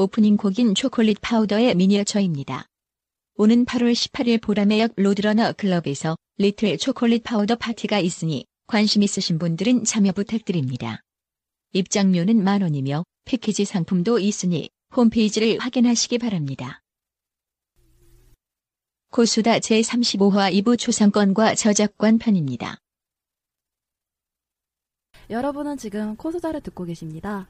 오프닝 곡인 초콜릿 파우더의 미니어처입니다. 오는 8월 18일 보라매역 로드러너 클럽에서 리틀 초콜릿 파우더 파티가 있으니 관심 있으신 분들은 참여 부탁드립니다. 입장료는 만원이며 패키지 상품도 있으니 홈페이지를 확인하시기 바랍니다. 고수다 제35화 2부 초상권과 저작권 편입니다. 여러분은 지금 코스다를 듣고 계십니다.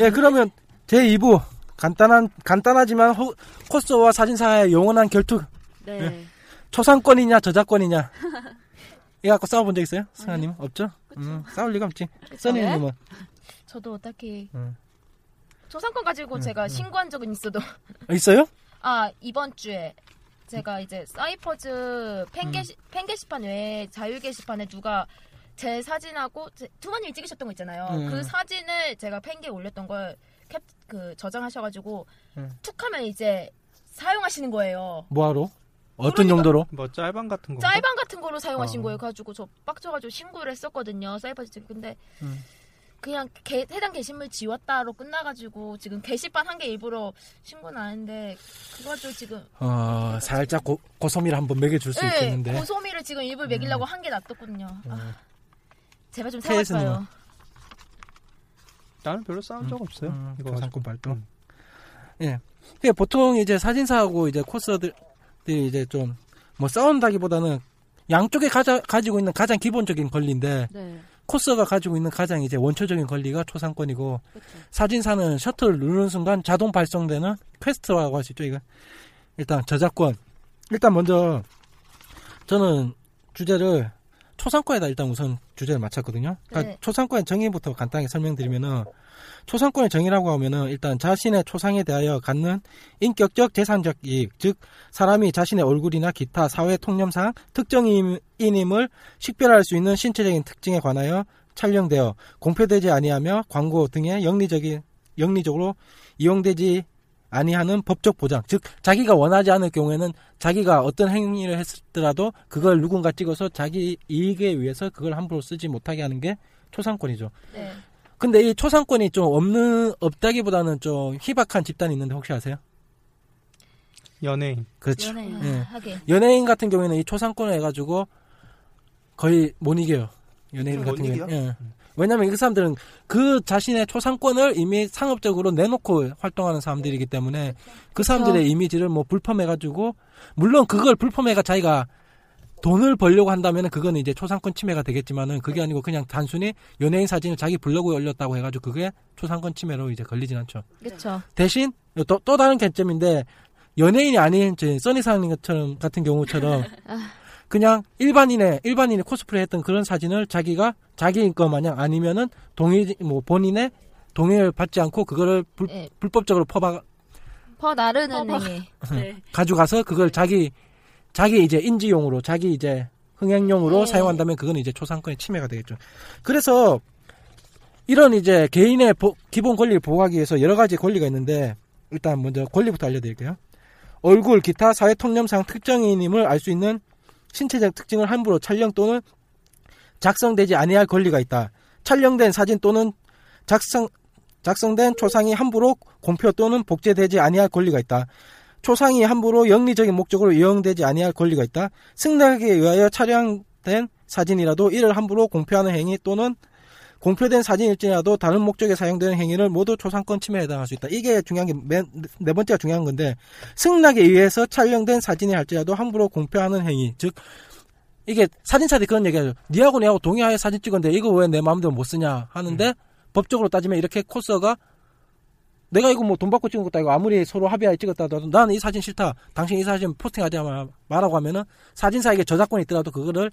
예, 그러면 제 2부 간단한 간단하지만 호, 코스와 사진사의 영원한 결투 네. 네. 초상권이냐 저작권이냐 이거 갖고 싸워본 적 있어요? 승아님 없죠? 음, 싸울 리가 없지. 써니님은 저도 딱히 음. 초상권 가지고 음, 제가 음. 신고한 적은 있어도 있어요? 아 이번 주에 제가 이제 사이퍼즈 팬, 게시, 팬 게시판 외에 자유 게시판에 누가 제 사진하고 제, 투마님이 찍으셨던 거 있잖아요. 음. 그 사진을 제가 팬기에 올렸던 걸 캡 그 저장하셔가지고 음. 툭하면 이제 사용하시는 거예요. 뭐하러? 어떤 그러니까- 용도로? 뭐 짤방 같은 거. 짤방 같은 거로 사용하신 어. 거예요. 가지고 저 빡쳐가지고 신고를 했었거든요. 사이퍼즈 근데 음. 그냥 게- 해당 게시물 지웠다로 끝나가지고 지금 게시판 한 개 일부러 신고는 그거 가지고 지금 어, 살짝 고, 고소미를 한번 먹여줄 수 네, 있겠는데. 고소미를 지금 일부러 먹이려고 한개 놔뒀거든요. 아, 음. 제발 좀 싸워줘요. 나는 별로 싸운 적 없어요. 음, 이거 초상권 가지고. 발동. 음. 예. 그게 보통 이제 사진사하고 이제 코스들이 이제 좀 뭐 싸운다기보다는 양쪽에 가자, 가지고 있는 가장 기본적인 권리인데 네. 코스가 가지고 있는 가장 이제 원초적인 권리가 초상권이고 그렇죠. 사진사는 셔터를 누르는 순간 자동 발송되는 quest라고 할 수 있죠. 이거 일단 저작권. 일단 먼저 저는 주제를 초상권에다 일단 우선 주제를 맞췄거든요. 그러니까 네. 초상권의 정의부터 간단하게 설명드리면은 초상권의 정의라고 하면은 일단 자신의 초상에 대하여 갖는 인격적 재산적 이익, 즉 사람이 자신의 얼굴이나 기타 사회 통념상 특정인임을 식별할 수 있는 신체적인 특징에 관하여 촬영되어 공표되지 아니하며 광고 등의 영리적인 영리적으로 이용되지 아니하는 법적 보장, 즉 자기가 원하지 않을 경우에는 자기가 어떤 행위를 했더라도 그걸 누군가 찍어서 자기 이익에 위해서 그걸 함부로 쓰지 못하게 하는 게 초상권이죠. 네. 근데 이 초상권이 좀 없는 없다기보다는 좀 희박한 집단이 있는데 혹시 아세요? 연예인. 그렇죠. 연예인. 예. 하긴 연예인 같은 경우에는 이 초상권을 해가지고 거의 못 이겨요. 연예인 못 같은? 경우는. 예. 왜냐면 그 사람들은 그 자신의 초상권을 이미 상업적으로 내놓고 활동하는 사람들이기 때문에 그 사람들의 이미지를 뭐 불펌해가지고 물론 그걸 불펌해가 자기가 돈을 벌려고 한다면 그건 이제 초상권 침해가 되겠지만은 그게 아니고 그냥 단순히 연예인 사진을 자기 블로그에 올렸다고 해가지고 그게 초상권 침해로 이제 걸리진 않죠. 그렇죠. 대신 또, 또 다른 개점인데 연예인이 아닌 저 써니 사장님처럼 같은 경우처럼 그냥 일반인의 일반인이 코스프레 했던 그런 사진을 자기가 자기인 거 마냥 아니면은 동의 뭐 본인의 동의를 받지 않고 그거를 불, 예. 불법적으로 퍼박 퍼 나르는. 행위. 네. 가져가서 그걸 자기 자기 이제 인지용으로 자기 이제 흥행용으로 네. 사용한다면 그건 이제 초상권의 침해가 되겠죠. 그래서 이런 이제 개인의 보- 기본 권리를 보호하기 위해서 여러 가지 권리가 있는데 일단 먼저 권리부터 알려드릴게요. 얼굴, 기타, 사회 통념상 특정인임을 알 수 있는 신체적 특징을 함부로 촬영 또는 작성되지 아니할 권리가 있다. 촬영된 사진 또는 작성 작성된 초상이 함부로 공표 또는 복제되지 아니할 권리가 있다. 초상이 함부로 영리적인 목적으로 이용되지 아니할 권리가 있다. 승낙에 의하여 촬영된 사진이라도 이를 함부로 공표하는 행위 또는 공표된 사진일지라도 다른 목적에 사용되는 행위를 모두 초상권 침해에 해당할 수 있다. 이게 중요한 게 네 번째가 중요한 건데 승낙에 의해서 촬영된 사진이 할지라도 함부로 공표하는 행위 즉 이게 사진사들이 그런 얘기하죠. 니하고 내하고 동의하에 사진 찍었는데 이거 왜 내 마음대로 못 쓰냐 하는데 법적으로 따지면 이렇게 코스가 내가 이거 뭐 돈 받고 찍은 것도 아니고 아무리 서로 합의하에 찍었다 하더라도 나는 이 사진 싫다. 당신 이 사진 포스팅하지 마- 말라고 하면은 사진사에게 저작권이 있더라도 그거를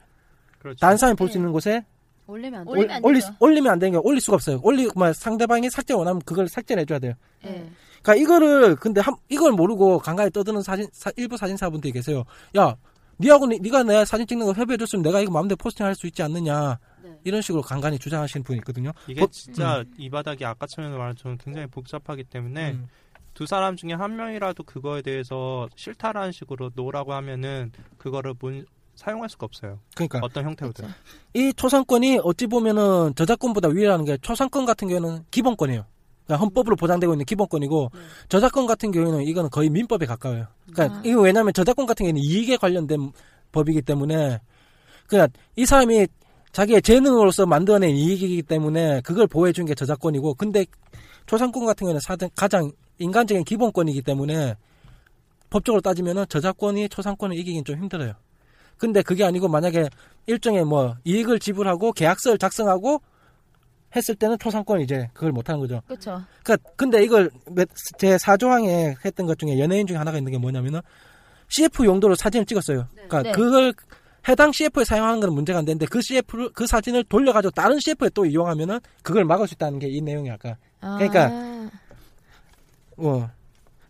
그렇죠. 다른 사람이 볼 수 있는 곳에 올리면 안 올리면. 안 올리, 되죠. 올리면 안 되는 게 올릴 수가 없어요. 올리, 뭐 상대방이 삭제 원하면 그걸 삭제를 해줘야 돼요. 네. 그러니까 이거를 근데 한, 이걸 모르고 간간히 떠드는 사진 사- 일부 사진사분들이 계세요. 야, 니하고 니, 네가 내 사진 찍는 거 협의해줬으면 내가 이거 마음대로 posting할 수 있지 않느냐 네. 이런 식으로 간간히 주장하시는 분이 있거든요. 이게 법- 진짜 이 바닥이 아까처럼 말처럼 굉장히 복잡하기 때문에 음. 두 사람 중에 한 명이라도 그거에 대해서 싫다라는 식으로 no라고 하면은 그거를 문, 사용할 수가 없어요. 그러니까 어떤 형태로든. 이 초상권이 어찌 보면은 저작권보다 위라는 게 초상권 같은 경우는 기본권이에요. 그러니까 헌법으로 보장되고 있는 기본권이고 네. 저작권 같은 경우에는 이거는 거의 민법에 가까워요. 그러니까 아. 이거 왜냐하면 저작권 같은 경우에는 이익에 관련된 법이기 때문에 그러니까 이 사람이 자기의 재능으로서 만들어낸 이익이기 때문에 그걸 보호해 준 게 저작권이고 근데 초상권 같은 경우는 사전- 가장 인간적인 기본권이기 때문에 법적으로 따지면은 저작권이 초상권을 이기긴 좀 힘들어요. 근데 그게 아니고 만약에 일종의 뭐 이익을 지불하고 계약서를 작성하고 했을 때는 초상권 이제 그걸 못 하는 거죠. 그렇죠. 그러니까 근데 이걸 몇- 제 4조항에 했던 것 중에 연예인 중에 하나가 있는 게 뭐냐면은 CF 용도로 사진을 찍었어요. 그러니까 네. 그걸 해당 CF에 사용하는 건 문제가 안 되는데 그 CF를 그 사진을 돌려가지고 다른 CF에 또 이용하면은 그걸 막을 수 있다는 게 이 내용이 아까 그러니까 아, 어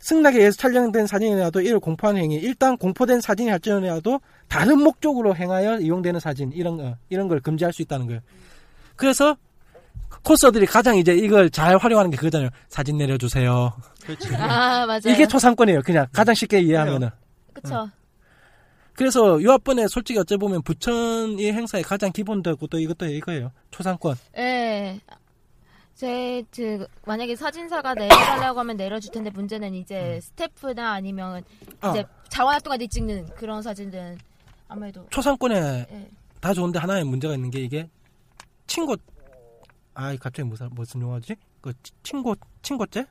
승낙에 의해서 촬영된 사진이라도 이를 공포하는 행위 일단 공포된 사진이 할지라도 다른 목적으로 행하여 이용되는 사진 이런 거 이런 걸 금지할 수 있다는 거예요. 그래서 코스들이 가장 이제 이걸 잘 활용하는 게 그거잖아요. 사진 내려주세요. 그렇지. 아 맞아요. 이게 초상권이에요. 그냥 가장 쉽게 이해하면은. 그쵸. 그래서 요 앞번에 솔직히 어찌 보면 부천 이 행사의 가장 기본되고 또 이것도 이거예요. 초상권. 예. 제, 그, 만약에 사진사가 내려달라고 하면 내려줄 텐데 문제는 이제 스태프나 아니면 아, 이제 자원활동가들이 찍는 그런 사진들은 아무래도 초상권에 예. 다 좋은데 하나의 문제가 있는 게 이게 친고 아 갑자기 무슨 무슨 용어지? 그 치- 친고 친고죄?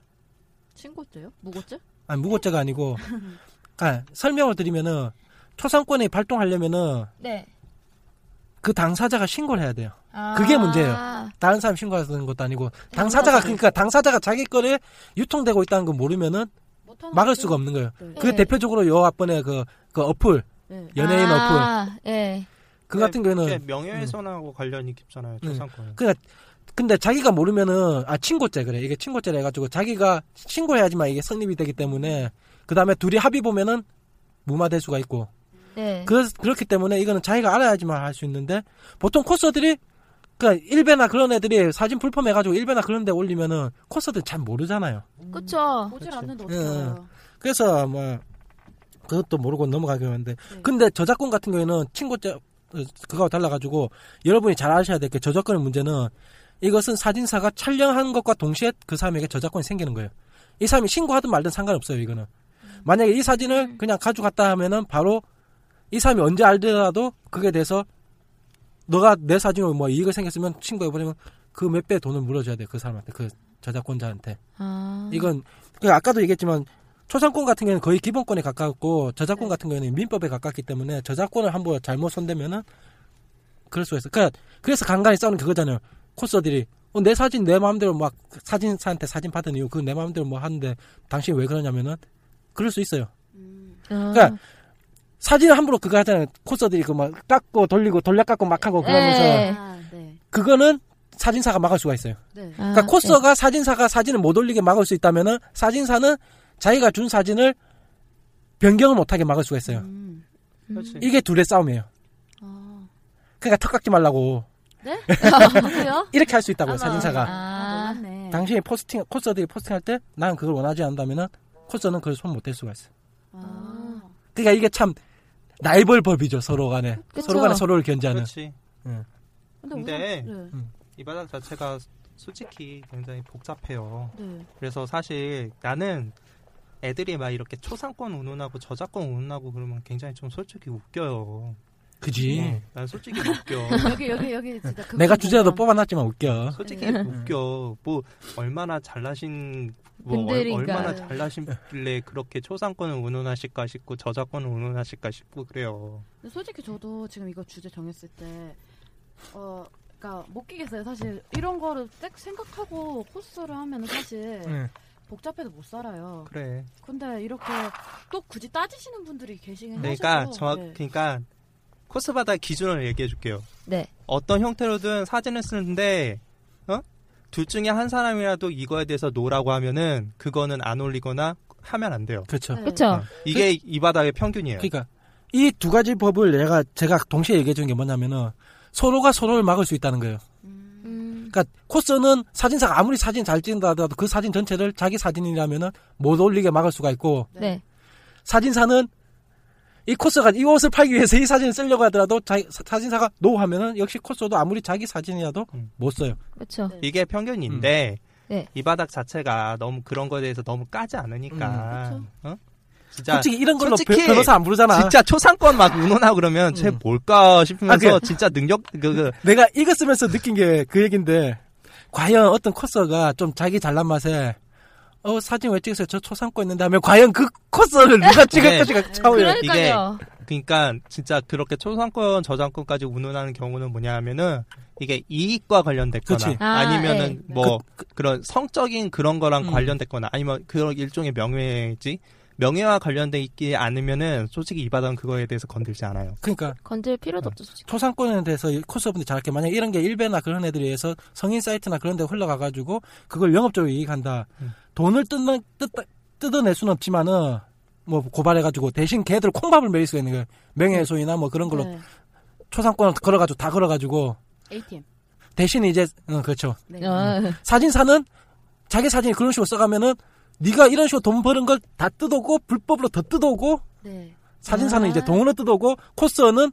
친고죄요? 무고죄? 아니 무고죄가 아니고 아, 설명을 드리면은 초상권이 발동하려면은 네. 그 당사자가 신고를 해야 돼요. 아, 그게 문제예요. 다른 사람 신고하는 것도 아니고 당사자가 당사자. 그러니까 당사자가 자기 거를 유통되고 있다는 거 모르면은 막을? 수가 없는 거예요. 네. 그 네. 대표적으로 요 앞번에 그, 그 어플 네. 연예인 어플 아, 예. 그 같은 그게 경우는 명예훼손하고 관련이 깊잖아요. 음. 초상권. 그러니까 근데 자기가 모르면은 아 친고죄 그래 이게 친고죄라 해가지고 자기가 신고해야지만 이게 성립이 되기 때문에 그 다음에 둘이 합의 보면은 무마될 수가 있고 네. 그, 그렇기 때문에 이거는 자기가 알아야지만 할 수 있는데 보통 코스들이 그러니까 일베나 그런 애들이 사진 풀펌 해가지고 일베나 그런 데 올리면은 코스들 잘 모르잖아요. 그쵸. 보질. 않는데 예, 어떻게 알아요? 그래서 뭐 그것도 모르고 넘어가긴 하는데 네. 근데 저작권 같은 경우에는 어, 그거와 달라가지고 여러분이 잘 아셔야 될 게 저작권의 문제는 이것은 사진사가 촬영한 것과 동시에 그 사람에게 저작권이 생기는 거예요. 이 사람이 신고하든 말든 상관없어요. 이거는 만약에 이 사진을 그냥 가져갔다 하면은 바로 이 사람이 언제 알더라도 그게 돼서 너가 내 사진으로 뭐 이익을 생겼으면 신고해버리면 그 몇 배 돈을 물어줘야 돼 그 사람한테 그 저작권자한테. 아. 이건 그 아까도 얘기했지만 초상권 같은 경우는 거의 기본권에 가깝고 저작권 같은 경우는 민법에 가깝기 때문에 저작권을 한번 잘못 손대면은 그럴 수가 있어. 그 그래서 간간히 싸우는 그거잖아요. 코스들이 어, 내 사진 내 마음대로 막 사진사한테 사진 받은 이유 그 내 마음대로 뭐 하는데 당신이 왜 그러냐면은 그럴 수 있어요. 음. 아. 그러니까 사진을 함부로 그거 하잖아요. 코스들이 그 막 깎고 돌리고 돌려 깎고 막 하고 그러면서 네. 아, 네. 그거는 사진사가 막을 수가 있어요. 네. 아, 그러니까 코스가 사진사가 사진을 못 올리게 막을 수 있다면은 사진사는 자기가 준 사진을 변경을 못하게 막을 수가 있어요. 음. 그렇지. 이게 둘의 싸움이에요. 아. 그러니까 턱 깎지 말라고 네? 이렇게 할 수 있다고요. 아마. 사진사가 아. 아. 당신이 포스팅 코스들이 포스팅할 때 나는 그걸 원하지 않는다면은 코스는 그걸 손 못 댈 수가 있어. 요 아. 그러니까 이게 참 라이벌 법이죠 서로 간에 그쵸. 서로 간에 서로를 견제하는. 그렇지. 근데, 근데- 우선, 네. 이 바닥 자체가 솔직히 굉장히 복잡해요. 네. 그래서 사실 나는 애들이 막 이렇게 초상권 운운하고 저작권 운운하고 그러면 굉장히 좀 솔직히 웃겨요. 그지. 어, 난 솔직히 웃겨. 여기 여기 여기 진짜 그 내가 주제라도 뽑아놨지만 웃겨. 솔직히 네. 웃겨. 뭐 얼마나 잘나신 뭐 얼, 분들인가. 얼마나 잘나신길래 그렇게 초상권을 운운하실까 싶고 저작권을 운운하실까 싶고 그래요. 솔직히 저도 지금 이거 주제 정했을 때, 어, 그니까 못 끼겠어요. 사실 이런 거를 딱 생각하고 코스를 하면 사실 응. 복잡해도 못 살아요. 그래. 근데 이렇게 또 굳이 따지시는 분들이 계시긴 그러니까 하셔서, 정확 네. 그러니까 코스바다 기준을 얘기해 줄게요. 네. 어떤 형태로든 사진을 쓰는데 어? 둘 중에 한 사람이라도 이거에 대해서 노라고 하면은 그거는 안 올리거나 하면 안 돼요. 그렇죠. 네. 그쵸. 어, 이게 이 바닥의 평균이에요. 그러니까 이 두 가지 법을 내가 제가 동시에 얘기해 준 게 뭐냐면은 서로가 서로를 막을 수 있다는 거예요. 음, 음. 그러니까 코스는 사진사가 아무리 사진 잘 찍는다 하더라도 그 사진 전체를 자기 사진이라면은 못 올리게 막을 수가 있고 네. 사진사는 이 코스가 이 옷을 팔기 위해서 이 사진을 쓰려고 하더라도 자기, 사- 사진사가 노 하면은 역시 코스도 아무리 자기 사진이라도 음. 못 써요. 그쵸. 네. 이게 평균인데 네. 이 바닥 자체가 너무 그런 거에 대해서 너무 까지 않으니까. 음, 어? 진짜 솔직히 이런 걸로 솔직히 변- 변호사 안 부르잖아. 진짜 초상권 막 운운하고 그러면 쟤 음. 뭘까 싶으면서 아, 그- 진짜 능력 그, 그 내가 이거 쓰면서 느낀 게 그 얘긴데 과연 어떤 코스가 좀 자기 잘난 맛에 어 사진 왜 찍었어요? 저 초상권 있는데 하면 과연 그 코스를 누가 찍을 네. 것인가 차후에 그러니까요. 그러니까 진짜 그렇게 초상권 저작권까지 운운하는 경우는 뭐냐면은 이게 이익과 관련됐거나. 아, 아니면은 네. 뭐 그, 런 성적인 그런 거랑 음. 관련됐거나 아니면 그런 일종의 명예지 명예와 관련돼 있지 않으면은 솔직히 이 바닥은 그거에 대해서 건들지 않아요. 그러니까 건들 필요도 없죠, 솔직히. 초상권에 대해서 이 코스분들이 잘할게 만약 이런 게 일베나 그런 애들에 의해서 성인 사이트나 그런 데 흘러가가지고 그걸 영업적으로 이익한다 음. 돈을 뜯는, 뜯, 뜯어낼 수는 없지만은 뭐 고발해가지고 대신 걔들 콩밥을 매일 수가 있는 거예요 명예훼손이나 뭐 그런 걸로 네. 초상권을 걸어가지고 다 걸어가지고 ATM. 대신 이제 어, 그렇죠 네. 어. 사진사는 자기 사진이 그런 식으로 써가면은 네가 이런 식으로 돈 버는 걸 다 뜯어오고 불법으로 더 뜯어오고 네. 사진사는 아. 이제 돈으로 뜯어오고 코스는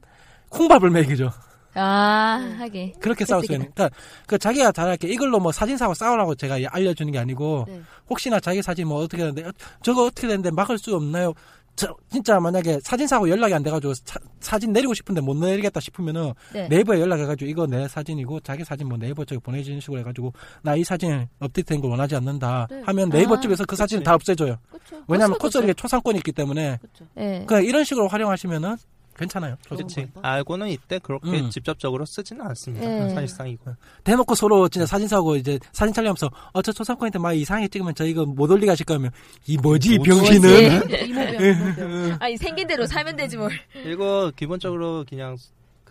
콩밥을 먹이죠. 아, 하게. 그렇게 싸울 수 있는. 그러니까 그 자기가 잘할게 이걸로 뭐 사진사하고 싸우라고 제가 알려주는 게 아니고 네. 혹시나 자기 사진 뭐 어떻게 되는데 어, 저거 어떻게 되는데 막을 수 없나요? 저 진짜 만약에 사진사하고 연락이 안 돼가지고 사, 진 내리고 싶은데 못 내리겠다 싶으면은 네. 네이버에 연락해가지고 이거 내 사진이고 자기 사진 뭐 네이버 쪽에 보내주는 식으로 해가지고 나 이 사진 업데이트된 걸 원하지 않는다 네. 하면 네이버 아, 쪽에서 그 사진을. 다 없애줘요. 그렇죠. 왜냐하면 코스에게 초상권이 있기 때문에 그렇죠. 네. 그냥 이런 식으로 활용하시면은 괜찮아요. 그렇지. 거. 알고는 이때 그렇게 음. 직접적으로 쓰지는 않습니다. 네. 사실상 이거. 대놓고 서로 진짜 사진 사고 이제 사진 촬영하면서 어저 초상권인데 막 이상하게 찍으면 저 이거 못 올리게 하실 거면 이 뭐지 이? 병신은 뭐지? 이모병. 이모병. 아니, 생긴 대로 살면 되지 뭘. 이거 기본적으로 그냥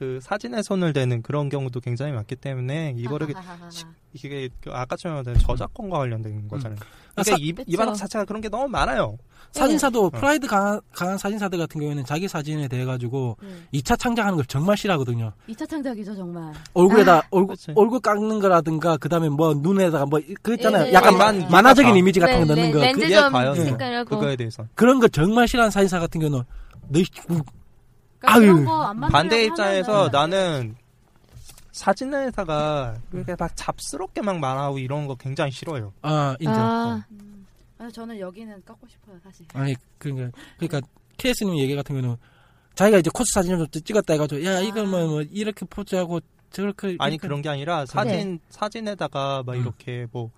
그 사진에 손을 대는 그런 경우도 굉장히 많기 때문에 이거를 하하하하. 이게 그 아까처럼 말한 저작권과 관련된 거잖아요. 아, 그러니까 사- 이. 이 바닥 자체가 그런 게 너무 많아요. 사진사도 어. 프라이드 강한, 강한 사진사들 같은 경우에는 자기 사진에 대해 가지고 네. 2차 창작하는 걸 정말 싫어하거든요. 2차 창작이죠, 정말. 얼굴에다 얼굴 그치. 얼굴 깎는 거라든가 그다음에 뭐 눈에다가 뭐 그 있잖아요. 네, 약간 네, 마- 네. 만화적인 네, 이미지 같은 거 넣는 거 렌즈 그, 그게 좀 과연 색깔하고. 그거에 대해서 그런 거 정말 싫어하는 사진사 같은 경우는 너희 그러니까 아유. 그런 거안 만들려고 반대 입장에서 하면은 나는 사진에다가 이렇게 막 잡스럽게 막 말하고 이런 거 굉장히 싫어요. 아 인정. 아, 음. 아니, 저는 여기는 깎고 싶어요, 사실. 아니 그러니까 그러니까 KS님 얘기 같은 경우는 자기가 이제 코스 사진을 좀 찍었다 해가지고 야 이거 뭐, 뭐 이렇게 포즈하고 저렇게 아니 이렇게 그런 게 아니라 사진 사진에다가 막 음. 이렇게 뭐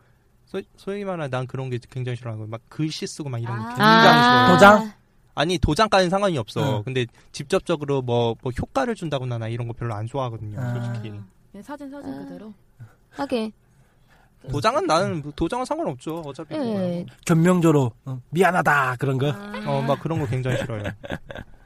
소, 소위 말하는 난 그런 게 굉장히 싫어하고 막 글씨 쓰고 막 이런 거 아. 굉장히 싫어요. 도장? 아니 도장까지는 상관이 없어. 응. 근데 직접적으로 뭐, 뭐 효과를 준다거나 나 이런 거 별로 안 좋아하거든요. 아. 솔직히 예, 사진 사진 아. 그대로. 하게. 도장은 나는 도장은 상관없죠. 어차피 예. 견명조로 어, 미안하다 그런 거. 아. 어막 그런 거 굉장히 싫어요.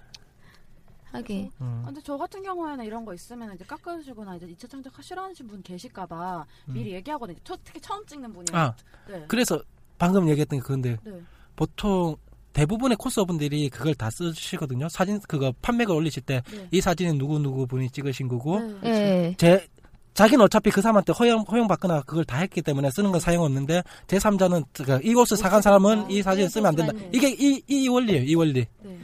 하게. 음. 근데 저 같은 경우에는 이런 거 있으면 이제 깎아주시거나 이제 2차 창작 싫어하시는 분 계실까봐 미리 얘기하거든요. 초, 특히 처음 찍는 분이. 아 네. 그래서 방금 얘기했던 게 그건데 네. 보통 대부분의 코스어분들이 그걸 다 쓰시거든요. 사진 그거 판매글 올리실 때이 네. 사진은 누구 누구 분이 찍으신 거고 네. 예. 제 자기는 어차피 그 사람한테 허용 허용 받거나 그걸 다 했기 때문에 쓰는 건 사용 없는데 제 3자는 이 옷을 사간 사람은 이 사진을 쓰면 안 된다. 이게 이 이 원리예요. 이 원리. 네.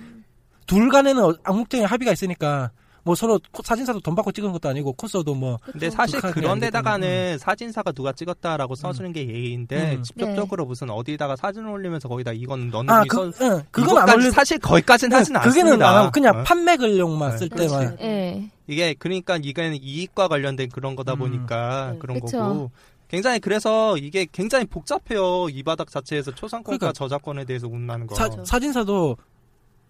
둘 간에는 암묵적인 합의가 있으니까 뭐 서로 코- 사진사도 돈 받고 찍은 것도 아니고 코스도 뭐 근데 사실 그런 데다가는 사진사가 누가 찍었다라고 써주는 게 예의인데 음. 직접적으로 무슨 어디다가 사진을 올리면서 거기다 이건 너는 아, 이 그, 선- 응, 그건 안 올리 사실 거기까지는 하진 않습니다. 그게는 안 하고 그냥 어? 판매글용만 네. 쓸 그렇지. 때만 예. 이게 그러니까 이게 이익과 관련된 그런 거다 음. 보니까 네. 그런 그쵸. 거고 굉장히 그래서 이게 굉장히 복잡해요 이 바닥 자체에서 초상권과 그러니까 저작권에 대해서 운나는 거. 사, 사진사도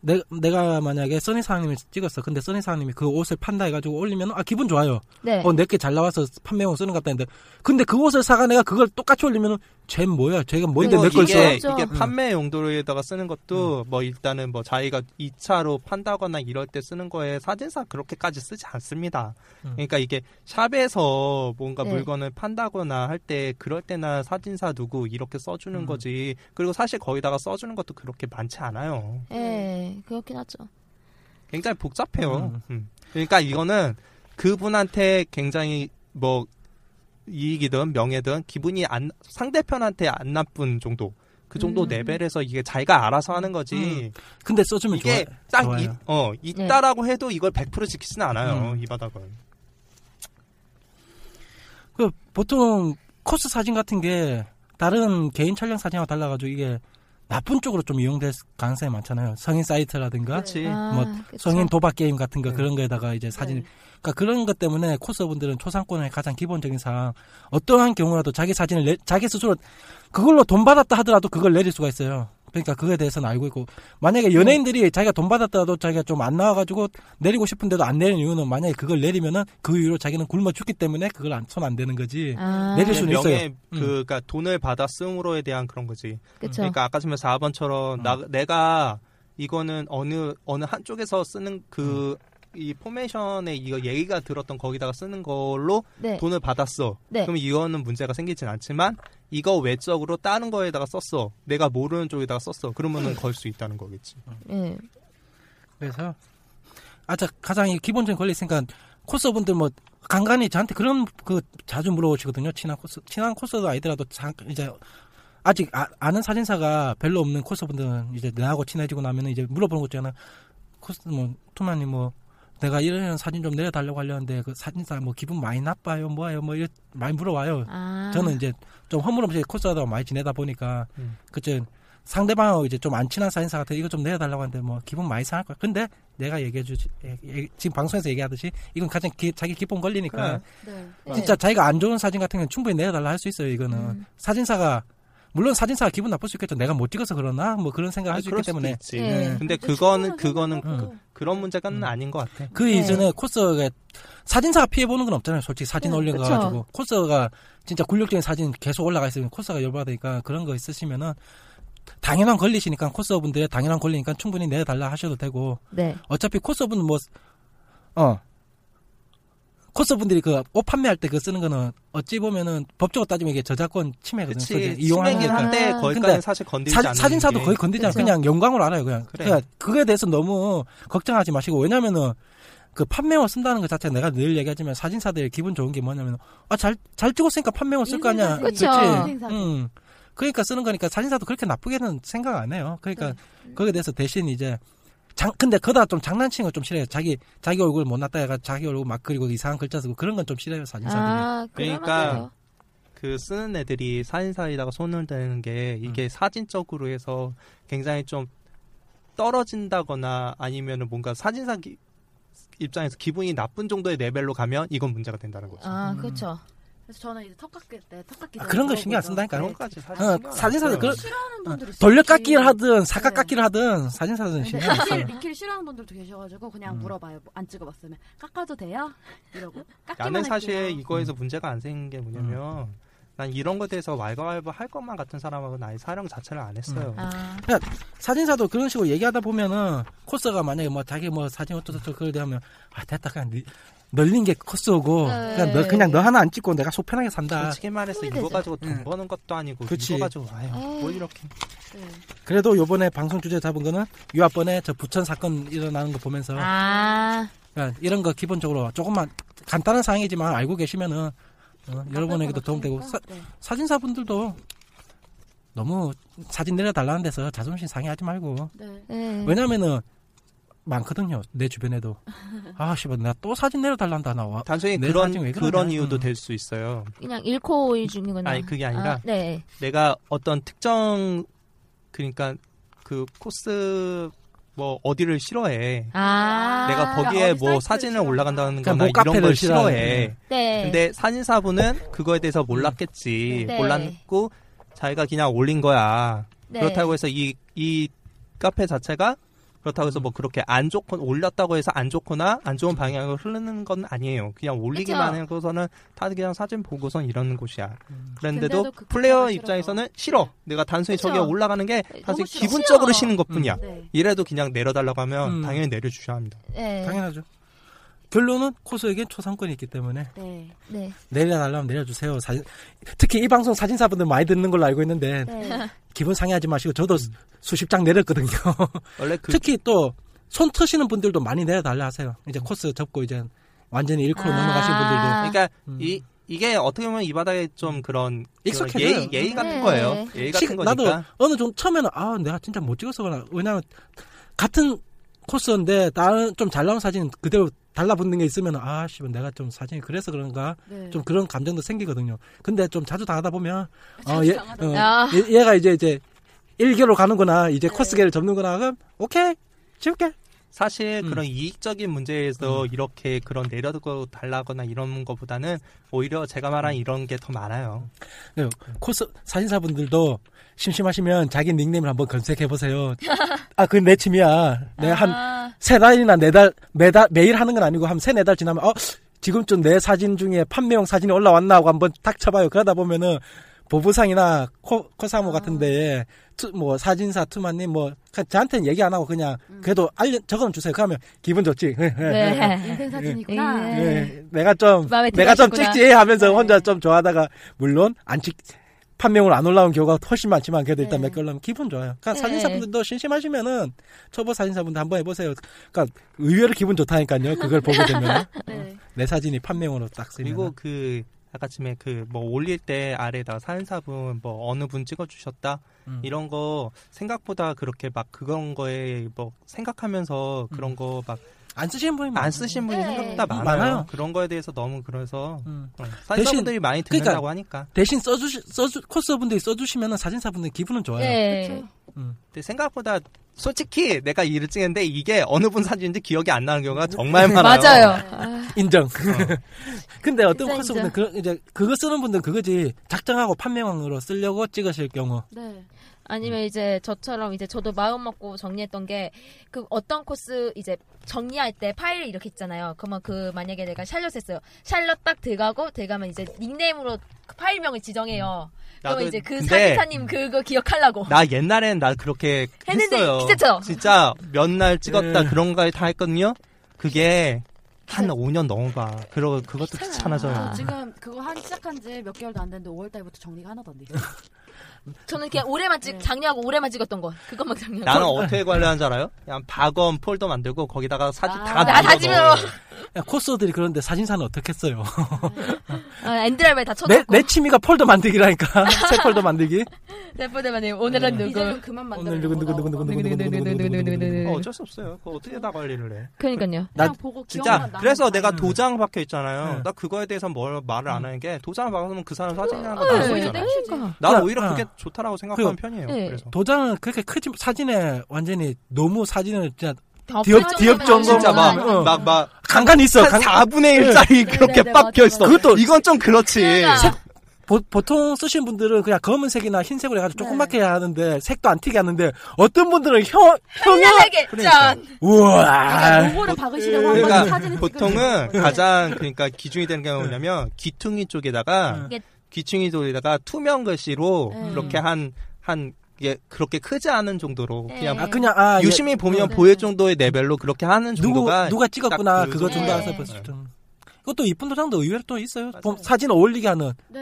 내, 내가 만약에 써니 사장님이 찍었어. 근데 써니 사장님이 그 옷을 판다 해가지고 올리면 아 기분 좋아요. 네. 어 내게 잘 나와서 판매용 쓰는 것 같다 했는데 근데 그 옷을 사가 내가 그걸 똑같이 올리면은 쟤 뭐야? 쟤가 뭔데 그리고 내걸 써? 이게, 음. 판매 용도로에다가 쓰는 것도 뭐 일단은 뭐 자기가 2차로 판다거나 이럴 때 쓰는 거에 사진사 그렇게까지 쓰지 않습니다. 음. 그러니까 이게 샵에서 뭔가 네. 물건을 판다거나 할 때 그럴 때나 사진사 누구 이렇게 써주는 음. 거지. 그리고 사실 거기다가 써주는 것도 그렇게 많지 않아요. 예. 그렇긴 하죠. 굉장히 복잡해요. 음. 음. 그러니까 이거는 그분한테 굉장히 뭐 이익이든 명예든 기분이 안 상대편한테 안 나쁜 정도. 그 정도 음. 레벨에서 이게 자기가 알아서 하는 거지. 근데 써주면 이게 좋아. 딱 좋아요. 이, 어, 있다라고 해도 이걸 100% 지키지는 않아요. 음. 이 바닥은. 그 보통 코스 사진 같은 게 다른 개인 촬영 사진하고 달라가지고 이게 나쁜 쪽으로 좀 이용될 가능성이 많잖아요. 성인 사이트라든가 그렇지. 아, 뭐 그쵸. 성인 도박 게임 같은 거 네. 그런 거에다가 이제 사진 네. 그러니까 그런 것 때문에 코스분들은 초상권의 가장 기본적인 사항 어떠한 경우라도 자기 사진을 내, 자기 스스로 그걸로 돈 받았다 하더라도 그걸 내릴 수가 있어요. 그러니까 그거에 대해서는 알고 있고 만약에 연예인들이 자기가 돈 받았다도 자기가 좀 안 나와가지고 내리고 싶은데도 안 내리는 이유는 만약에 그걸 내리면은 그 이후로 자기는 굶어 죽기 때문에 그걸 손안 대는 거지. 아, 내릴 수는 명예 있어요. 음. 그 그러니까 돈을 받아 쓰므로에 대한 그런 거지. 그쵸. 그러니까 아까 전에 4번처럼 음. 나, 내가 이거는 어느 어느 한쪽에서 쓰는 그 음. 이 포메이션에 이거 얘기가 들었던 거기다가 쓰는 걸로 네. 돈을 받았어. 네. 그럼 이거는 문제가 생기진 않지만 이거 외적으로 다른 거에다가 썼어. 내가 모르는 쪽에다가 썼어. 그러면은 걸수 있다는 거겠지. 예. 그래서 아자 가장 이 기본적인 권리 있으니까 코스분들 뭐 간간히 저한테 그런 그 자주 물어보시거든요. 친한 코스 친한 코스도 아니더라도 잠 이제 아직 아, 는 사진사가 별로 없는 코스분들은 이제 나하고 친해지고 나면은 이제 물어보는 거 있잖아. 코스 뭐 투마님 뭐 내가 이런 사진 좀 내려달라고 하려는데 그 사진사 뭐 기분 많이 나빠요 뭐예요 뭐 이렇게 많이 물어와요. 아. 저는 이제 좀 허물없이 코스하다 많이 지내다 보니까 음. 그저 상대방하고 이제 좀 안 친한 사진사 같은 이거 좀 내려달라고 하는데 뭐 기분 많이 상할 거야. 근데 내가 얘기해 주지 예, 예, 지금 방송에서 얘기하듯이 이건 가장 기- 자기 기본 권리니까 그래. 네. 진짜 자기가 안 좋은 사진 같은 경우는 충분히 내려달라 할 수 있어요. 이거는 음. 사진사가 물론 사진사가 기분 나쁠 수 있겠죠. 내가 못 찍어서 그러나 뭐 그런 생각을 할수 그럴 있기 때문에 있지. 예. 근데 근데 그거는 그거는. 음. 그 런 문제가는 음. 아닌 것 같아. 그 네. 이전에 코스가 사진사가 피해 보는 건 없잖아요. 솔직히 사진 네, 올린 거 그쵸. 가지고 코스가 진짜 굴욕적인 사진 계속 올라가 있으면 코스가 열받으니까 그런 거 있으시면은 당연한 권리시니까 코스분들의 당연한 권리니까 충분히 내달라 하셔도 되고 네. 어차피 코스분은 뭐어 코스분들이 그 옷 판매할 때 그 쓰는 거는 어찌 보면은 법적으로 따지면 이게 저작권 침해거든요. 이용하는 게 심하긴 그러니까 한데 아. 거기까지는 근데 사실 사, 않는 사진사도 게. 거의 건드리지 않아요. 그냥 영광으로 알아요. 그냥. 그래. 그러니까 그거에 대해서 너무 걱정하지 마시고 왜냐면은 그 판매원 쓴다는 것 자체가 내가 늘 얘기하지만 사진사들 기분 좋은 게 뭐냐면 아잘잘 찍었으니까 판매원 쓸 거 아니야. 그치? 인생사진. 음. 그러니까 쓰는 거니까 사진사도 그렇게 나쁘게는 생각 안 해요. 그러니까 네. 거기에 대해서 대신 이제 장 근데 그다 좀 장난치는 거 좀 싫어요. 자기 자기 얼굴 못 놨다 해가 자기 얼굴 막 그리고 이상한 글자 쓰고 그런 건 좀 싫어요 사진사들이. 아, 그러니까 그러니까 그 쓰는 애들이 사진사에다가 손을 대는 게 음. 이게 사진적으로 해서 굉장히 좀 떨어진다거나 아니면은 뭔가 사진사 기- 입장에서 기분이 나쁜 정도의 레벨로 가면 이건 문제가 된다는 거죠. 아, 음. 그렇죠. 그래서 저는 이제 턱 깎일 때, 턱 깎기 아, 그런 거. 신경 안 쓴다니까요. 네. 그런 거까지 사진 어, 안 사진사들. 그런- 싫어하는 분들이 있어요. 돌려깎기를 하든 네. 사각깎기를 하든 사진사들은 신경 안 써요. 리킬, 싫어하는 분들도 계셔가지고 그냥 음. 물어봐요. 뭐안 찍어봤으면 깎아도 돼요? 이러고 깎기만 나는 사실 할게요. 이거에서 문제가 안 생긴 게 뭐냐면 난 이런 것에 대해서 왈가왈부 할 것만 같은 사람하고는 아예 사령 자체를 안 했어요. 아, 사진사도 그런 식으로 얘기하다 보면은 코스가 만약에 뭐 자기 뭐 사진 어쩌고저쩌고 그걸 대하면 아 됐다 그냥 니- 널린 게 코스고 네. 그냥 너 그냥 너 하나 안 찍고 내가 속 편하게 산다. 솔직히 말해서 이거. 가지고 돈 응. 버는 것도 아니고 그치. 이거 가지고 아유 에이. 뭐 이렇게 네. 그래도 요번에 방송 주제 잡은 거는 유아번에 저 부천 사건 일어나는 거 보면서 아, 그러니까 이런 거 기본적으로 조금만 간단한 사항이지만 알고 계시면은 어, 여러분에게도 도움되고 사, 네. 사진사분들도 너무 사진 내려달라는 데서 자존심 상해하지 말고 네. 네. 왜냐면은 많거든요 내 주변에도 아 씨발 나 또 사진 내려달란다 나와 단순히 내 그런 사진 왜 그러냐. 그런 이유도 음. 될수 있어요. 그냥 잃고 일중이구나. 아니 그게 아니라 아, 네. 내가 어떤 특정 그러니까 그 코스 뭐 어디를 싫어해. 아, 내가 거기- 거기에 뭐 사진을 싫어한다. 올라간다는 그러니까 거나 뭐 이런 걸. 싫어해. 네. 근데 사진사분은 그거에 대해서 몰랐겠지. 네. 몰랐고 자기가 그냥 올린 거야. 네. 그렇다고 해서 이, 이 카페 자체가 그렇다고 해서 뭐 그렇게 안 좋고 올렸다고 해서 안 좋거나 안 좋은 방향으로 흐르는 건 아니에요. 그냥 올리기만 그쵸. 해서는 다들 그냥 사진 보고선 이러는 곳이야. 음. 그런데도 그 플레이어 입장에서는 싫어. 내가 단순히 그쵸. 저기에 올라가는 게 너무 사실. 기분적으로 싫어. 싫은 것뿐이야. 네. 이래도 그냥 내려달라고 하면 음. 당연히 내려주셔야 합니다. 네. 당연하죠 결론은 코스에겐 초상권이 있기 때문에 네. 네. 내려달라면 내려주세요 사진, 특히 이 방송 사진사분들 많이 듣는 걸로 알고 있는데 네. 기분 상해하지 마시고 저도 수- 수십 장 내렸거든요 원래 그 특히 또 손 트시는 분들도 많이 내려달라 하세요 이제 코스 접고 이제 완전히 1코로 아. 넘어가신 분들도 그러니까 음. 이 이게 어떻게 보면 이 바닥에 좀 그런 익숙해져요. 그런 예의 예의 같은 네. 거예요. 예의 같은 시- 거니까. 나도 어느 정도 처음에는 아 내가 진짜 못 찍어서 그러나 왜냐면 같은 코스인데 다른 좀 잘 나온 사진 그대로 달라붙는 게 있으면 아 씨, 내가 좀 사진이 그래서 그런가 네. 좀 그런 감정도 생기거든요. 근데 좀 자주 당하다 보면 어, 얘, 어, 아. 얘, 얘가 이제 이제 일개로 가는구나 이제 네. 코스계를 접는구나 그럼 오케이 지울게 사실 음. 그런 이익적인 문제에서 이렇게 그런 내려두고 달라거나 이런 것보다는 오히려 제가 말한 이런 게 더 많아요. 네, 코스 사진사분들도 심심하시면 자기 닉네임을 한번 검색해 보세요. 아, 그건 내 취미야. 내가 한 아, 세 달이나 네 달, 매달, 매일 하는 건 아니고 한 세 네 달 지나면, 어, 지금쯤 내 사진 중에 판매용 사진이 올라왔나 하고 한번 탁 쳐봐요. 그러다 보면은, 보부상이나 코, 코사모 같은데, 투, 뭐, 사진사 투마님, 뭐, 그 저한테는 얘기 안 하고 그냥, 그래도 알려, 적어 주세요. 그러면 기분 좋지. 네. 인생 사진이구나. 예. 예, 내가 좀, 내가 좀. 찍지 하면서 네. 혼자 좀 좋아하다가, 물론, 안 찍, 판명으로 안 올라온 경우가 훨씬 많지만, 그래도 일단 네. 몇개 올라오면 기분 좋아요. 그러니까 네. 사진사분들도 심심하시면은, 초보 사진사분들 한번 해보세요. 그러니까, 의외로 기분 좋다니까요. 그걸 보게 되면. 네. 내 사진이 판명으로 딱 쓰면. 그리고 그 아까쯤에 그 뭐 올릴 때 아래다가 사연사분 뭐 어느 분 찍어주셨다 음. 이런 거 생각보다 그렇게 막 그런 거에 뭐 생각하면서 그런 거막안안 쓰시는 분이 많아요. 쓰신 분이 네. 생각보다 많아요. 많아요. 그런 거에 대해서 너무 그래서 음. 어, 사연사분들이 많이 그러니까 듣는다고 하니까 대신 써주시, 써주, 코스분들이 써주시면은 사진사분들 기분은 좋아요. 네. 그렇죠. 근데 생각보다 솔직히 내가 이를 찍는데 이게 어느 분 사진인지 기억이 안 나는 경우가 정말 많아요. 맞아요. 네. 아, 인정. 근데 어떤 코스분들 그 이제 그거 쓰는 분들 그거지 작정하고 판명으로 쓰려고 찍으실 경우 네. 아니면 이제 저처럼 이제 저도 마음 먹고 정리했던 게 그 어떤 코스 이제 정리할 때 파일 이렇게 있잖아요. 그러면 그 만약에 내가 샬럿 했어요. 샬럿 딱 들어가고 들어가면 이제 닉네임으로 그 파일명을 지정해요. 그러면 나도 이제 그 근데 사진사님 그거 기억하려고. 나 옛날엔 나 그렇게 했는데 했어요. 진짜죠? 진짜 몇 날 찍었다 네. 그런 거다 했거든요. 그게 한 5년 넘어가. 그러 그것도 귀찮아져요. 아. 저 지금 그거 한 시작한 지 몇 개월도 안 됐는데 5월 달부터 정리가 하나도 안 돼. 저는 그냥 올해만 찍, 네. 작년하고 올해만 찍었던 거. 그것만 작년. 나는 어떻게 관리하는 줄 알아요? 그냥 박엄 폴더 만들고 거기다가 사진 아. 다나 넣어. 코스어들이 그런데 사진사는 어떻게 써요? 아, 엔드라이브에 다 내, 쳐놓고. 내 취미가 폴더 만들기라니까 새 폴더 만들기. 대포대만에 오늘은 네. 누구. 이제는 그만 만들어. 오늘 누구 누구 누구 누구 누구 누구 누구 누구 누구 누구 어, 어쩔 수 없어요. 그거 어떻게 다 관리를 해? 그러니까요. 나- 보고 진짜 그래서 내가. 도장 박혀 있잖아요. 네. 나 그거에 대해서 뭘 말을 안 하는 게 도장을 박으면 그 사람 사진이라는 거 네, 나올 수 네, 있잖아. 나는 그- 오히려 어. 그게 좋다라고 생각하는 편이에요. 네. 그래서 도장은 그렇게 크지 사진에 완전히 너무 사진을 진짜 다 뒤엎- 없을 뒤엎 정도면 정도만 진짜 막 어. 막막 간간히 있어. 한 간- 4분의 1짜리 네, 그렇게 네, 박혀 맞아, 있어. 그것도- 이건 좀 그렇지. 그러니까. 보, 보통 쓰신 분들은 그냥 검은색이나 흰색으로 해가지고 네. 조그맣게 해야 하는데 색도 안 튀게 하는데 어떤 분들은 형 현명하게 짠. 우와 로고를 박으시려고 한 그러니까 사진을 보통은 가장 그러니까 기준이 되는 게 뭐냐면 귀퉁이 쪽에다가 귀퉁이 쪽에다가 투명 글씨로 네. 그렇게 한 한 이게 그렇게 크지 않은 정도로 네. 그냥 아 그냥 아 예. 유심히 보면 네. 보일 정도의 레벨로 그렇게 하는 누구 정도가 누가 찍었구나 딱그 그거 정도. 해서 네. 봤을 때 그것도 이쁜 도장도 의외로 또 있어요 맞아요. 봄- 사진 어울리게 하는 네.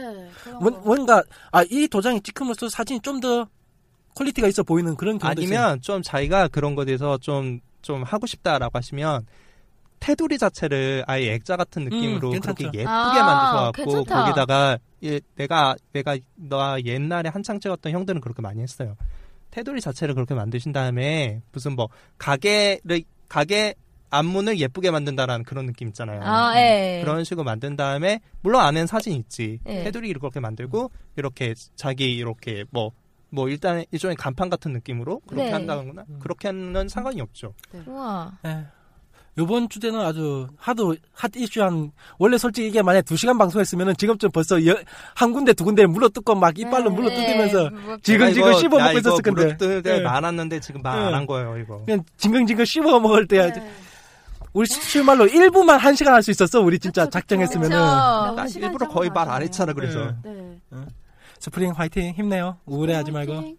뭔. 뭔가 아 이 도장이 찍힘으로써 사진이 좀 더 quality가 있어 보이는 그런 경우도 있어요. 아니면 좀 자기가 그런 거에 대해서 좀 좀 하고 싶다라고 하시면 테두리 자체를 아예 액자 같은 느낌으로 음, 그렇게. 예쁘게 아, 만드셔갖고. 거기다가 예, 내가 내가 나 옛날에 한창 찍었던 형들은 그렇게 많이 했어요. 테두리 자체를 그렇게 만드신 다음에 무슨 뭐 가게를 가게 앞문을 예쁘게 만든다라는 그런 느낌 있잖아요. 아, 예. 그런 식으로 만든 다음에 물론 안에는 사진 있지 예. 테두리 그렇게 만들고 이렇게 자기 이렇게 뭐뭐 일단 일종의 간판 같은 느낌으로 그렇게 네. 한다거나 음. 그렇게 하는 상관이 없죠. 우와. 예. 요번 주제는 아주 하도 핫 이슈한 원래 솔직히 이게 만약 두 시간 방송했으면은 지금쯤 벌써 여- 한 군데 두 군데 물어뜯고 막 이빨로 네. 물어뜯으면서 뭐, 지금 지금 씹어 나 먹고 있었을 건데 무릎 게 예. 많았는데 지금 말안 예. 한 거예요 이거. 그냥 징글징글 씹어 먹을 때 네. 우리 실말로 1부만 한 시간 할 수 있었어 우리 진짜 그쵸. 작정했으면은. 나 시간이 일부러 짱 거의 말 안. 했잖아 그래서. 예. 네. 스프링 화이팅 힘내요 우울해하지 말고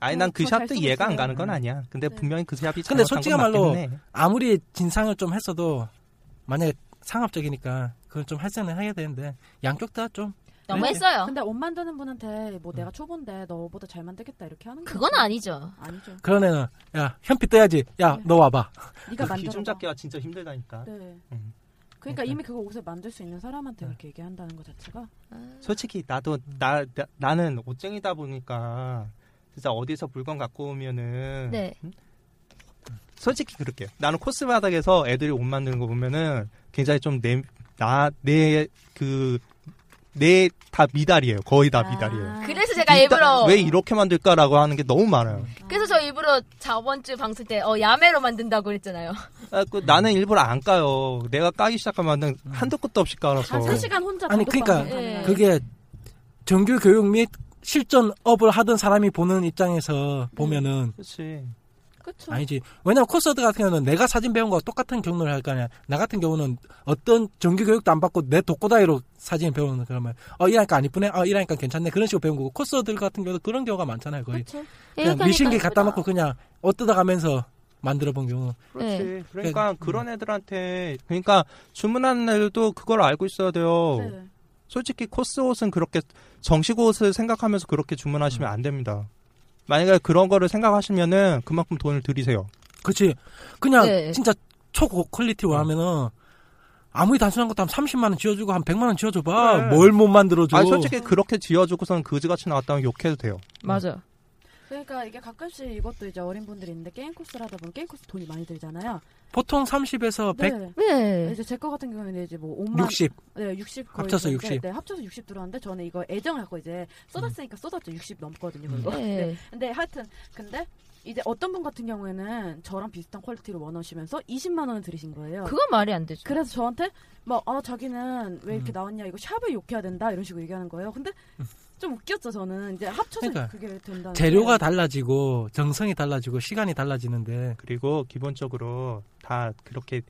아니 난그 어, 잘 샵도 이해가 안. 가는 건 아니야. 근데 네. 분명히 그 샵이 근데 솔직히 말로 해. 아무리 진상을 좀 했어도 만약에 상업적이니까 그건 좀 할생을 해야 되는데 양쪽 다 좀 너무 네. 했어요. 근데 옷 만드는 분한테 뭐 내가 초보인데 너보다 잘 만들겠다 이렇게 하는 거 그건 아니죠. 아니죠. 그런 애는 야 현피 떠야지 야너 와봐 네가 그 만들어. 기준 잡기가 진짜 힘들다니까. 네. 음. 그러니까 이미 그거 옷을 만들 수 있는 사람한테 그렇게 얘기한다는 것 자체가 솔직히 나도 나, 나는 옷쟁이다 보니까 진짜 어디서 물건 갖고 오면은 네. 음? 솔직히 그렇게 나는 코스 바닥에서 애들이 옷 만드는 거 보면은 굉장히 좀 내 나 내 그 내 다 미달이에요. 거의 다 아. 미달이에요. 그래서 제가 일단 일부러 왜 이렇게 만들까라고 하는 게 너무 많아요. 그래서 저 일부러 저번 주 방송 때 어 야매로 만든다고 그랬잖아요. 아, 그 나는 일부러 안 까요. 내가 까기 시작하면은 한도 끝도 없이 깔아서. 한 3시간 혼자 아니, 그러니까 예. 그게 정규 교육 및 실전업을 하던 사람이 보는 입장에서 보면은 그렇지. 그쵸. 아니지. 왜냐면 코스어들 같은 경우는 내가 사진 배운 거와 똑같은 경로를 할 거 아니야. 나 같은 경우는 어떤 정규 교육도 안 받고 내 독고다이로 사진 배우는 그러면 어 이러니까 안 이쁘네. 어 이러니까 괜찮네. 그런 식으로 배운 거고 코스어들 같은 경우도 그런 경우가 많잖아요. 거의 그쵸. 그냥 미싱기 갖다 놓고 그냥 옷 뜯어 가면서 만들어 본 경우. 그렇지. 네. 그러니까 음. 그런 애들한테 그러니까 주문하는 애들도 그걸 알고 있어야 돼요. 네. 솔직히 코스 옷은 그렇게 정식 옷을 생각하면서 그렇게 주문하시면 음. 안 됩니다. 만약에 그런 거를 생각하시면은 그만큼 돈을 들이세요. 그렇지. 그냥 네. 진짜 초고 quality로 하면은 아무리 단순한 것도 한 30만 원 지어주고 한 100만 원 지어줘봐. 그래. 뭘못 만들어줘. 아 솔직히 그렇게 지어주고선 그지같이 나왔다면 욕해도 돼요. 맞아. 그러니까 이게 가끔씩 이것도 이제 어린 분들이 있는데 게임 코스를 하다 보면 게임 코스 돈이 많이 들잖아요. 보통 30에서 100, 네. 네. 이제 제 거 같은 경우에는 이제 뭐 5만 60. 네, 60 거의 합쳐서 그런데, 60. 네, 합쳐서 60 들어왔는데 저는 이거 애정을 갖고 이제 쏟았으니까 쏟았죠. 60 넘거든요. 그거. 네. 네. 근데 하여튼 근데 이제 어떤 분 같은 경우에는 저랑 비슷한 quality를 원하시면서 20만 원을 들이신 거예요. 그건 말이 안 되죠. 그래서 저한테 막 아 자기는 왜 음. 이렇게 나왔냐 이거 샵을 욕해야 된다 이런 식으로 얘기하는 거예요. 근데 좀 웃겼죠 저는 이제 합쳐서 그러니까 그게 된다. 재료가 달라지고 정성이 달라지고 시간이 달라지는데 그리고 기본적으로 다 그렇게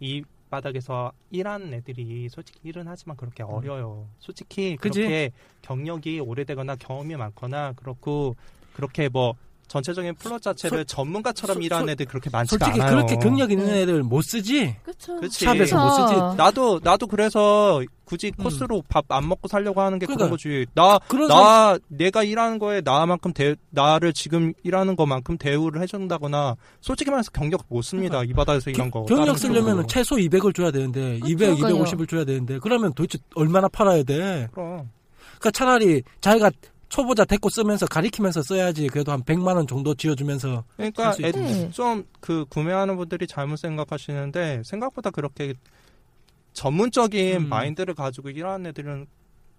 이 바닥에서 일하는 애들이 솔직히 일은 하지만 그렇게 어려요. 솔직히 음. 그렇게 경력이 오래되거나 경험이 많거나 그렇고 그렇게 뭐 전체적인 플롯 자체를 솔- 전문가처럼 솔- 일하는 솔- 애들 그렇게 많지가 솔직히 않아요. 그렇게 경력 있는 네. 애들 못 쓰지. 그쵸. 그치. 샵에서 못 쓰지. 나도 나도 그래서 굳이 음. 코스로 밥안 먹고 살려고 하는 게 그러니까 그런 거지. 나 그런 나 내가 일하는 거에 나만큼 대 나를 지금 일하는 것만큼 대우를 해준다거나 솔직히 말해서 경력 못 씁니다 이 바닥에서 일한 거 그러니까 경력 쓰려면. 최소 200을 줘야 되는데 그쵸, 200, 그러니까요. 250을 줘야 되는데 그러면 도대체 얼마나 팔아야 돼? 그럼 그러니까 차라리 자기가 초보자 데리고 쓰면서 가리키면서 써야지 그래도 한 100만 원 정도 지어주면서 그러니까. 네. 좀그 구매하는 분들이 잘못 생각하시는데 생각보다 그렇게 전문적인 음. 마인드를 가지고 일하는 애들은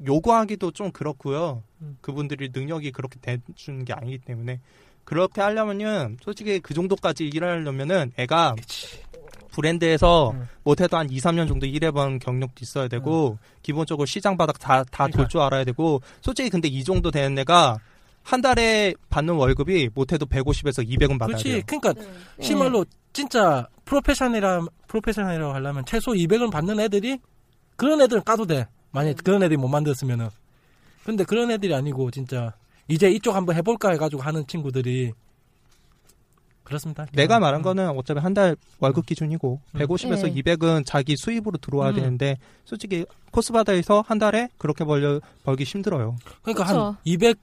요구하기도 좀 그렇고요. 음. 그분들이 능력이 그렇게 돼주는 게 아니기 때문에 그렇게 하려면은 솔직히 그 정도까지 일하려면은 애가 브랜드에서 음. 못해도 한 2, 3년 정도 일해본 경력도 있어야 되고 기본적으로 시장 바닥 다 다돌 그러니까. 줄 알아야 되고 솔직히 근데 이 정도 되는 애가 한 달에 받는 월급이 못해도 150에서 200은 받아야 돼요. 그렇지. 그러니까 네. 실말로 진짜 프로페셔널이라 프로페셔널이라고 하려면 최소 200은 받는 애들이 그런 애들은 까도 돼. 만약 에 네. 그런 애들이 못 만들었으면은. 근데 그런 애들이 아니고 진짜 이제 이쪽 한번 해볼까 해가지고 하는 친구들이 그렇습니다. 내가 말한 음. 거는 어차피 한 달 월급 기준이고 음. 150에서 네. 200은 자기 수입으로 들어와야 음. 되는데 솔직히 코스바다에서 한 달에 그렇게 벌려 벌기 힘들어요. 그러니까 그쵸. 한 200,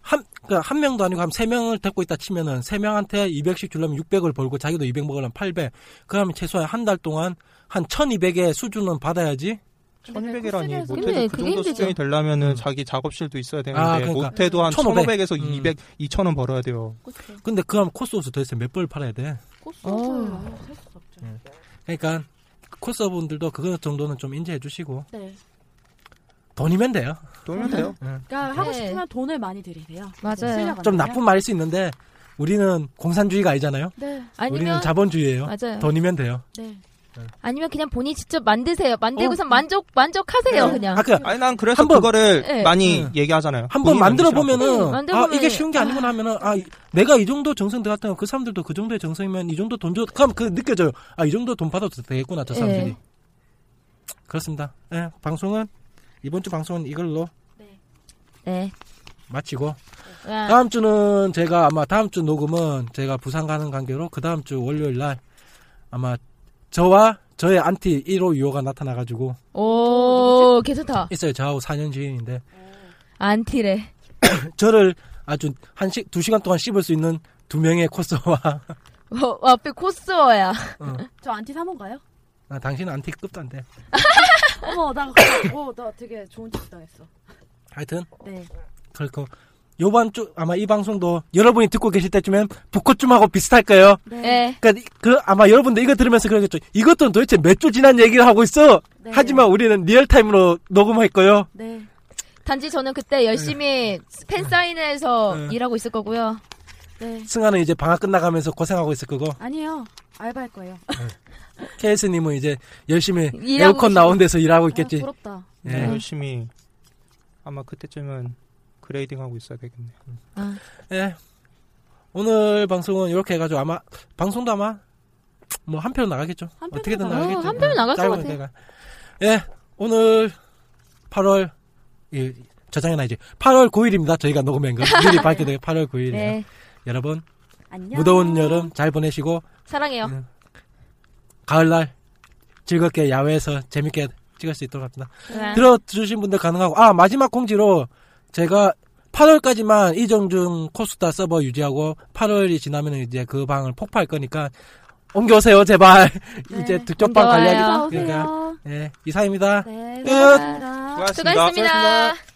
한, 그러니까 한 명도 아니고 한 세 명을 데리고 있다 치면은 세 명한테 200씩 주려면 600을 벌고 자기도 200 먹으려면 800. 그러면 최소한 한 달 동안 한 1200의 수준은 받아야지. 근데 1200이라니 코스에서 못해도 그 정도. 수준이 되려면은 음. 자기 작업실도 있어야 되는데 아, 그러니까. 못해도 한 1500. 1500 에서 음. 200, 2000원 벌어야 돼요. 그쵸. 근데 그럼 코스옷을 도대체 몇 벌 팔아야 돼? 코스를 어. 없죠. 네. 그러니까 코스분들도 그거 정도는 좀 인지해 주시고 네. 돈이면 돼요. 돈면 돼요. 그러니까 하고 네. 싶으면 돈을 많이 들이세요. 맞아요. 좀. 나쁜 말일 수 있는데 우리는 공산주의가 아니잖아요. 네. 우리는 아니면 자본주의예요. 맞아요. 돈이면 돼요. 네. 아니면 그냥 본인이 직접 만드세요. 만들고서 만족 만족하세요 네. 그냥. 아, 그 아니 난 그래서 한 번- 그거를 네. 많이 음. 얘기하잖아요. 한번 본인 만들어. 보면은 네, 아 이게 쉬운 게 아니구나 하면은 아 내가 이 정도 정성 들어갔다면 그 사람들도 그 정도의 정성이면 이 정도 돈 줘. 그럼 그 느껴져요. 아 이 정도 돈 받아도 되겠구나 저 사람들이. 네. 그렇습니다. 예, 방송은 이번 주 방송은 이걸로 네. 마치고 아, 다음 주는 제가 아마 다음 주 녹음은 제가 부산 가는 관계로 그 다음 주 월요일 날 아마 저와 저의 안티 1호 2호가 나타나가지고 오 괜찮다. 있어요. 저하고 4년 지인인데 안티래. 저를 아주 한 시, 두 시간 동안 씹을 수 있는 두 명의 코스어 어, 앞에 코스어야. 어, 저 안티 사모인가요? 아, 당신은 안티 급도 안 돼. 어머, 나, 어, 나 되게 좋은 짓 당했어. 하여튼 네. 그렇고 요번 주 아마 이 방송도 여러분이 듣고 계실 때쯤엔 북꽃춤하고 비슷할 거예요. 네. 그러니까 그 아마 여러분들 이거 들으면서 그러겠죠. 이것도 도대체 몇 주 지난 얘기를 하고 있어. 네. 하지만 우리는 real time으로 녹음할 거예요. 네. 단지 저는 그때 열심히 팬 사인회에서 네. 일하고 있을 거고요. 네. 승아는 이제 방학 끝나가면서 고생하고 있을 거고 아니요. 알바할 거예요. 케이스님은 이제 열심히 에어컨. 나온 데서 일하고 아, 있겠지. 부럽다. 예. 네, 열심히 아마 그때쯤은 grading 하고 있어야 되겠네요. 아, 예. 오늘 방송은 이렇게 해가지고 아마 방송도 아마 뭐한 표로 나가겠죠. 한 어떻게든 나가요. 나가겠죠. 어, 한 표로 나갈 것 같아요. 데가. 예. 오늘 8월 이 저장해 놔야지. 8월 9일입니다. 저희가 녹음한 거 미리 밝혀드려요. 8월 9일이에요. 네. 여러분 안녕. 무더운 여름 잘 보내시고 사랑해요. 음. 가을날 즐겁게 야외에서 재밌게 찍을 수 있도록 합니다. 네. 들어주신 분들 가능하고 아 마지막 공지로 제가 8월까지만 이정중 코스타 서버 유지하고 8월이 지나면 이제 그 방을 폭파할 거니까 옮겨오세요 제발 네. 이제 그쪽 방 옮겨와요. 관리하기 그러니까. 예 이사입니다 네. 끝. 고맙습니다. 수고하셨습니다. 수고하셨습니다.